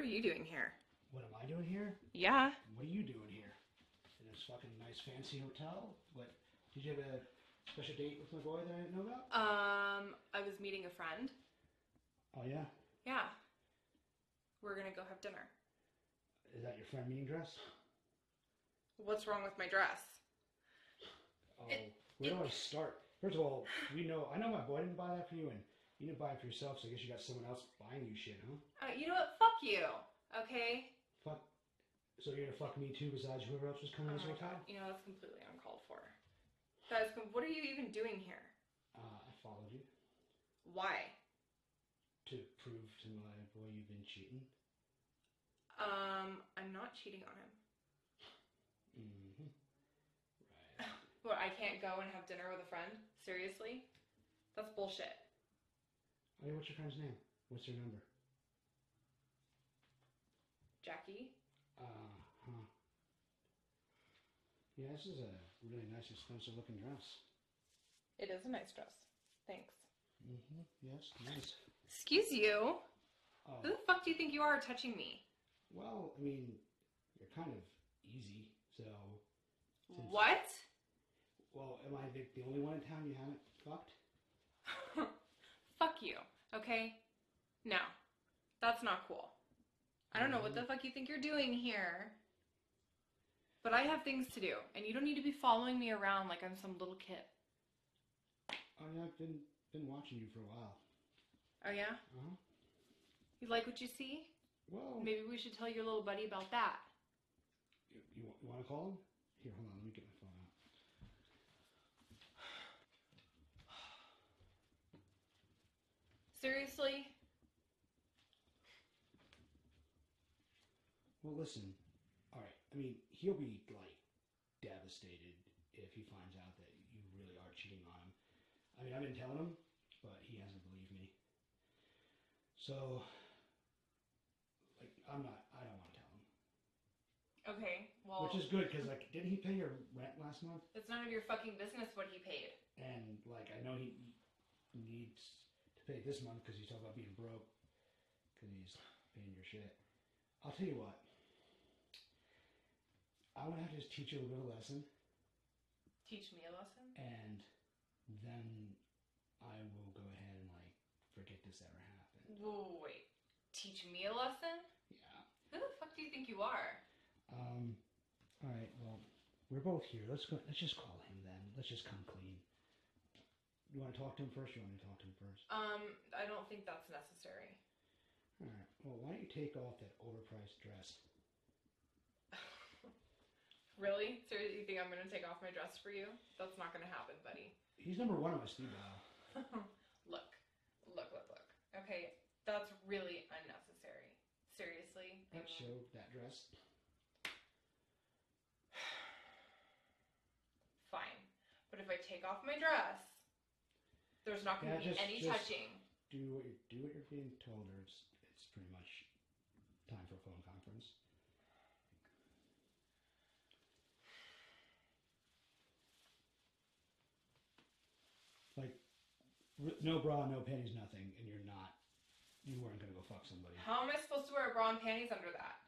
are you doing here? What am I doing here? Yeah. What are you doing here? In this fucking nice fancy hotel? What? Did you have a special date with my boy that I didn't know about? Um, I was meeting a friend. Oh yeah. Yeah. We're gonna go have dinner. Is that your friend meeting dress? What's wrong with my dress? Oh, It- where do I start? First of all, we know I know my boy didn't buy that for you, and you didn't buy it for yourself. So I guess you got someone else buying you shit, huh? Uh, you know what? Fuck you. Okay. Fuck. So you're gonna fuck me too, besides whoever else was coming Oh this hotel? God. You know that's completely uncalled for. That is. What are you even doing here? Uh, I followed you Why? to prove to my boy you've been cheating. Um, I'm not cheating on him. Mm-hmm. Right. What? I can't go and have dinner with a friend? Seriously? That's bullshit. Yeah, what's your friend's name? What's your number? Jackie. Uh huh. Yeah, this is a really nice, expensive looking dress. It is a nice dress. Thanks. Mm-hmm. Yes, nice. Excuse you. Oh, Who the fuck do you think you are touching me? well, I mean, you're kind of easy, so. What? Well, am I the, the only one in town you haven't fucked? fuck you. Okay? No. That's not cool. I don't know what the fuck you think you're doing here. But I have things to do, and you don't need to be following me around like I'm some little kid. Oh yeah, I've been been watching you for a while. Oh yeah? Uh huh. You like what you see? Well, Maybe we should tell your little buddy about that. you, you, wa- you want to call him? Here, hold on. Let me get my phone out. Seriously? Well, listen. All right. I mean, he'll be like devastated if he finds out that you really are cheating on him. I mean, I've been telling him, but he hasn't believed me. So, like, I'm not. I don't want to tell him. Okay, well, Which is good because, like, didn't he pay your rent last month? it's none of your fucking business what he paid. And like, I know he he needs to pay this month because he's talking about being broke because he's paying your shit. I'll tell you what. I'm gonna have to just teach you a little lesson, Teach me a lesson? and then I will go ahead and like forget this ever happened. Whoa, wait. Teach me a lesson? Yeah. Who the fuck do you think you are? Um. All right. Well, we're both here. Let's go. Let's just call him then. Let's just come clean. You want to talk to him first? Or you want me to talk to him first? Um, I don't think that's necessary. All right. Well, why don't you take off that overpriced dress? Really? Seriously, you think I'm gonna take off my dress for you? That's not gonna happen, buddy. He's number one on my speed dial. look, look, look, look. Okay, that's really unnecessary. Seriously. That mean- show, that dress. Fine. But if I take off my dress, there's not going to Yeah, be just- any just- touching. Do what you do what you're being told, or it's it's pretty much time for a phone conference. Like, r- no bra, no panties, nothing, and you're not. You weren't gonna go fuck somebody. How am I supposed to wear a bra and panties under that?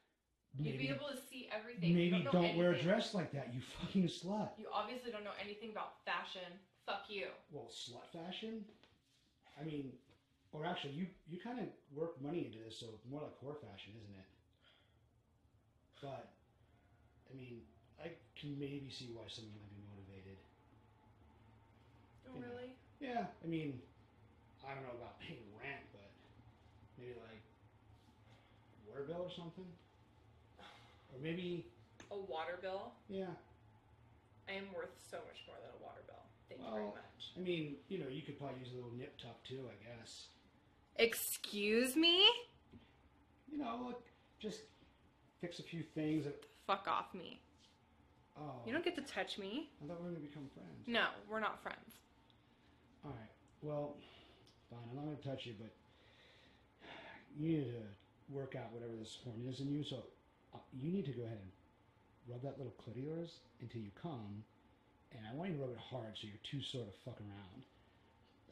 You'd be able to see everything. You maybe don't, don't, know wear a anything. dress like that. You fucking slut. You obviously don't know anything about fashion. Fuck you. Well, slut fashion. I mean, or actually, you you kind of work money into this, so it's more like whore fashion, isn't it? But I mean, I can maybe see why someone might be motivated. Oh, Yeah. really? Yeah, I mean, I don't know about paying rent, but maybe like water bill or something, or maybe A water bill? yeah. I am worth so much more than a water bill. Thank you very Well- much. I mean, you know, you could probably use a little nip tuck too, I guess. Excuse me? You know, like, just fix a few things. That, Fuck off me. oh, You don't get to touch me. I thought we were gonna become friends. No, we're not friends. All right. Well, fine. I'm not gonna touch you, but you need to work out whatever this horn is in you. So uh, you need to go ahead and rub that little clit of yours until you come, and I want you to rub it hard so you're too sort of fuck around.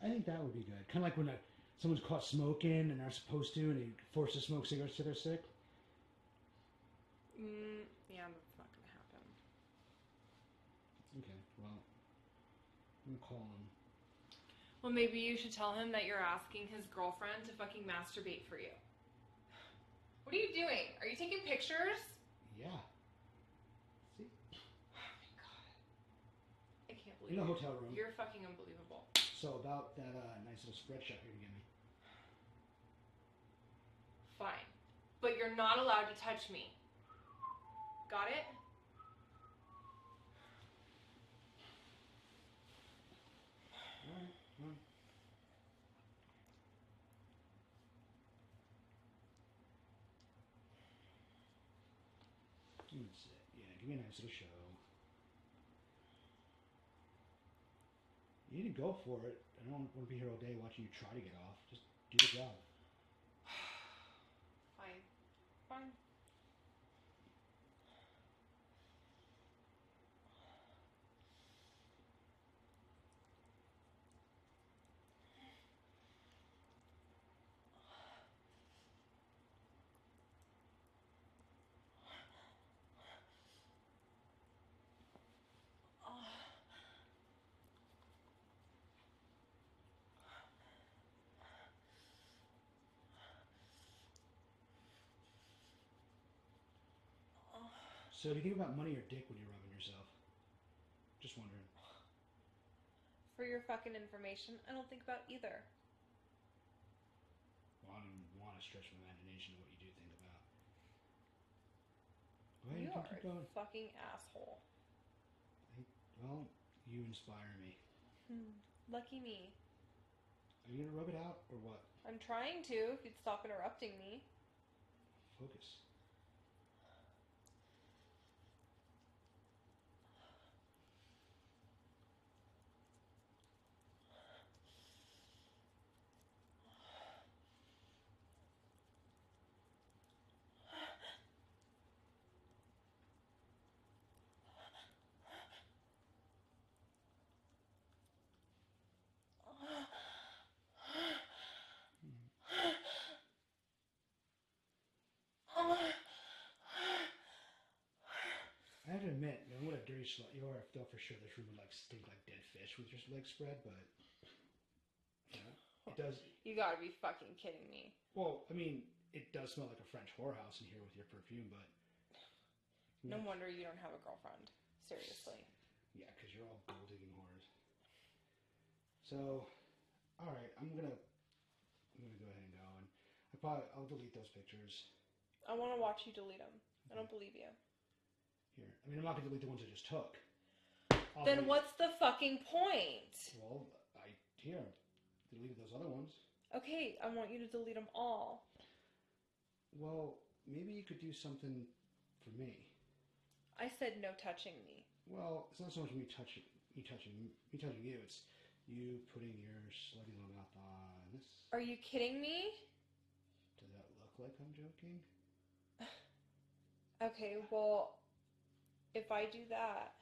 I think that would be good. Kind of like when a, someone's caught smoking and they're supposed to, and they force to smoke cigarettes till they're sick. Mm, yeah, that's not gonna happen. Okay, well, I'm gonna call him. Well, maybe you should tell him that you're asking his girlfriend to fucking masturbate for you. What are you doing? Are you taking pictures? Yeah. See? Oh my god. I can't In a hotel room. You're fucking unbelievable. So about that uh, nice little spread shot you're gonna give me. Fine. But you're not allowed to touch me. Got it? Alright, well. That's it. Yeah, give me a nice little show. You need to go for it. I don't want to be here all day watching you try to get off. Just do the job. Fine. Fine. So, do you think about money or dick when you're rubbing yourself? Just wondering. For your fucking information, I don't think about either. Well, I don't want to stretch my imagination of what you do think about. Ahead, you are a going. fucking asshole. Well, you inspire me. Hmm. Lucky me. Are you gonna rub it out or what? I'm trying to, if you'd stop interrupting me. Focus. I have to admit, man, what a dirty slut you are. I thought for sure this room would like stink like dead fish with your legs spread, but you know, it does. You gotta be fucking kidding me. Well, I mean, it does smell like a French whorehouse in here with your perfume, but No wonder you don't have a girlfriend. Seriously. Yeah, because you're all gold digging whores. So, all right, I'm gonna, I'm gonna go ahead and go, and I probably I'll delete those pictures. I want to watch you delete them. I don't believe you. Here, I mean, I'm not gonna delete the ones I just took. I'll Then delete- what's the fucking point? Well, I here deleted those other ones. Okay, I want you to delete them all. Well, maybe you could do something for me. I said no touching me. Well, it's not so much me touching me touching me touching you. It's you putting your slutty little mouth on this. Are you kidding me? Does that look like I'm joking? Okay, well, if I do that,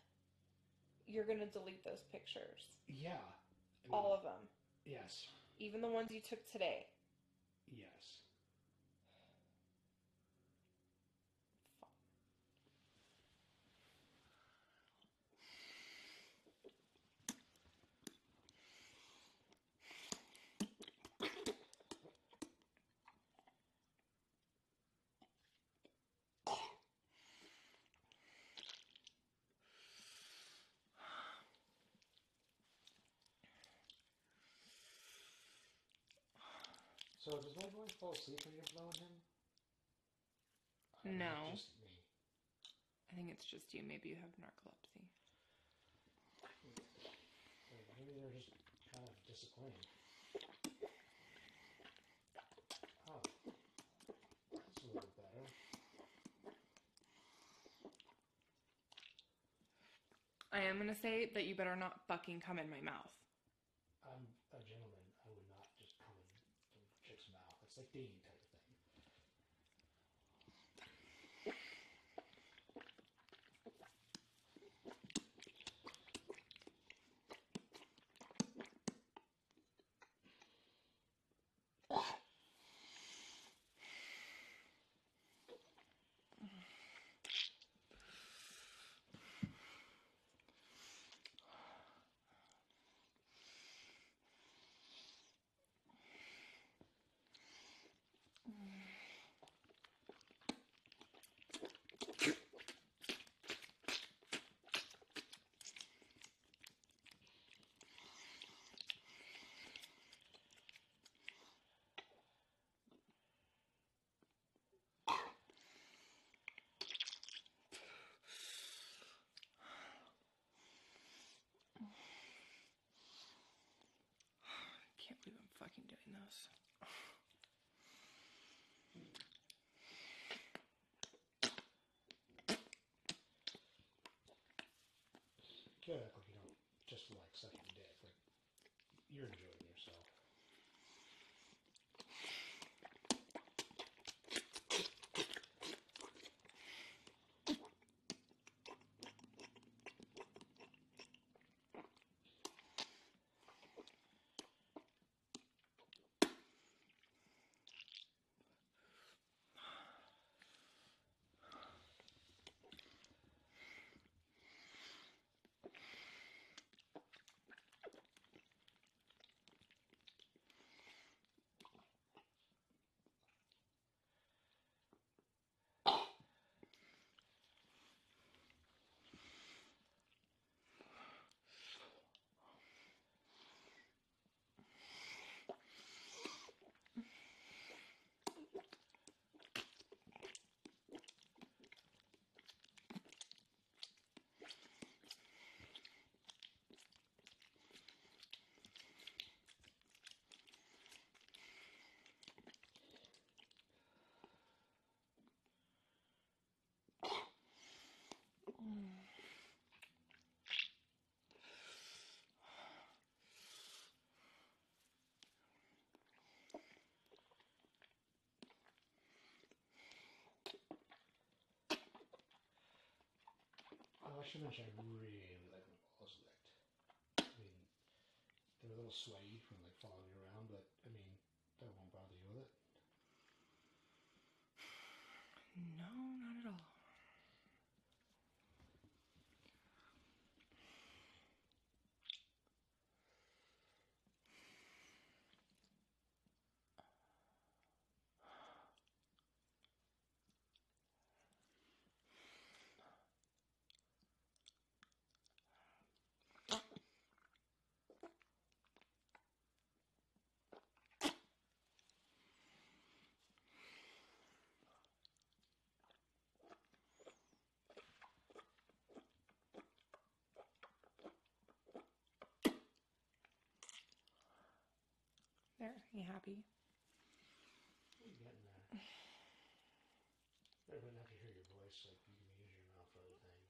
you're gonna delete those pictures. Yeah. I mean, All of them. Yes. Even the ones you took today. Yes. So does my voice fall asleep when you're blowing him? Or No. Just me. I think it's just you. Maybe you have narcolepsy. Maybe they're just kind of disappointed. Oh, that's a little better. I am gonna say that you better not fucking come in my mouth. I'm a gentleman. I would not just come in from a chick's mouth. It's like dating type of thing. You you don't just like sucking dick. Like you're enjoying yourself. Oh, I I really like my balls licked. I mean, they're a little sweaty from like following you around, but I mean, that won't bother you with it. There, you happy? You're getting there. Everyone have to hear your voice, like you can use your mouth for other things.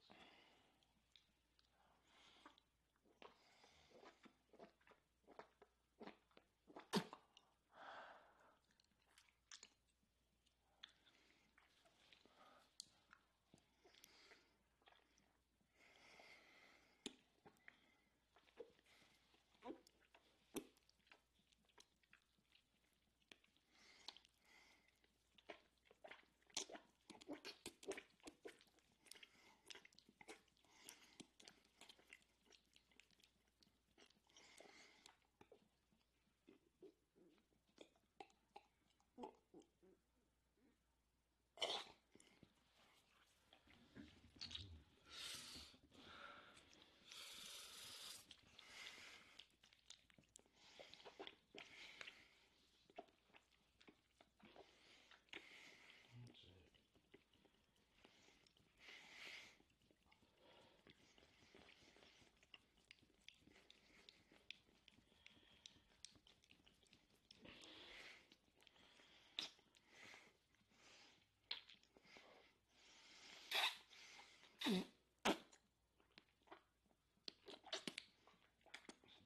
That's it.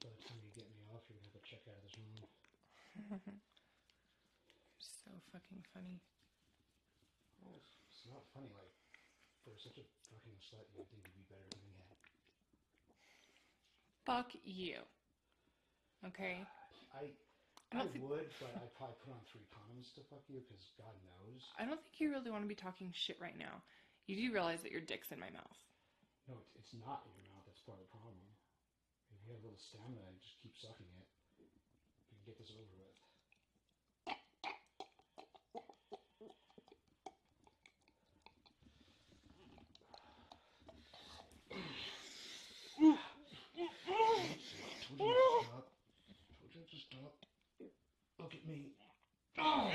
By the time you get me off, you're gonna have to check out of this room. so fucking funny. Well, it's, it's not funny. Like, for such a fucking slut, you'd think you'd be better than that. Fuck you. Okay? I, I I, don't think- would, but I'd probably put on three condoms to fuck you, because God knows. I don't think you really want to be talking shit right now. You do realize that your dick's in my mouth. No, it's, it's not in your mouth. That's part of the problem. If you have a little stamina, and just keep sucking it. You can get this over with. Oh,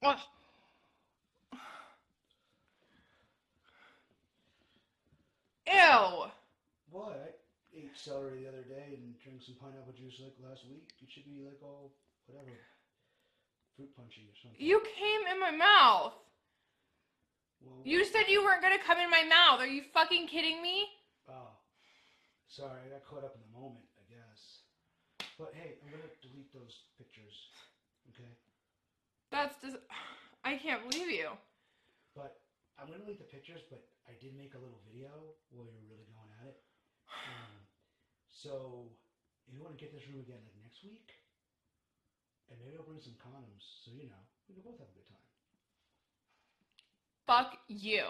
what Ew. Well, I ate celery the other day and drank some pineapple juice like last week. It should be like all whatever fruit punchy or something. You came in my mouth. You said you weren't gonna come in my mouth. Are you fucking kidding me? Oh, sorry, I got caught up in the moment, I guess. But hey, I'm gonna delete those pictures, okay? That's just. I can't believe you. But I'm gonna delete the pictures, but I did make a little video while you're really going at it. Um, so if you want to get this room again, like next week, and maybe I'll bring some condoms, so you know we can both have a good time. Fuck you.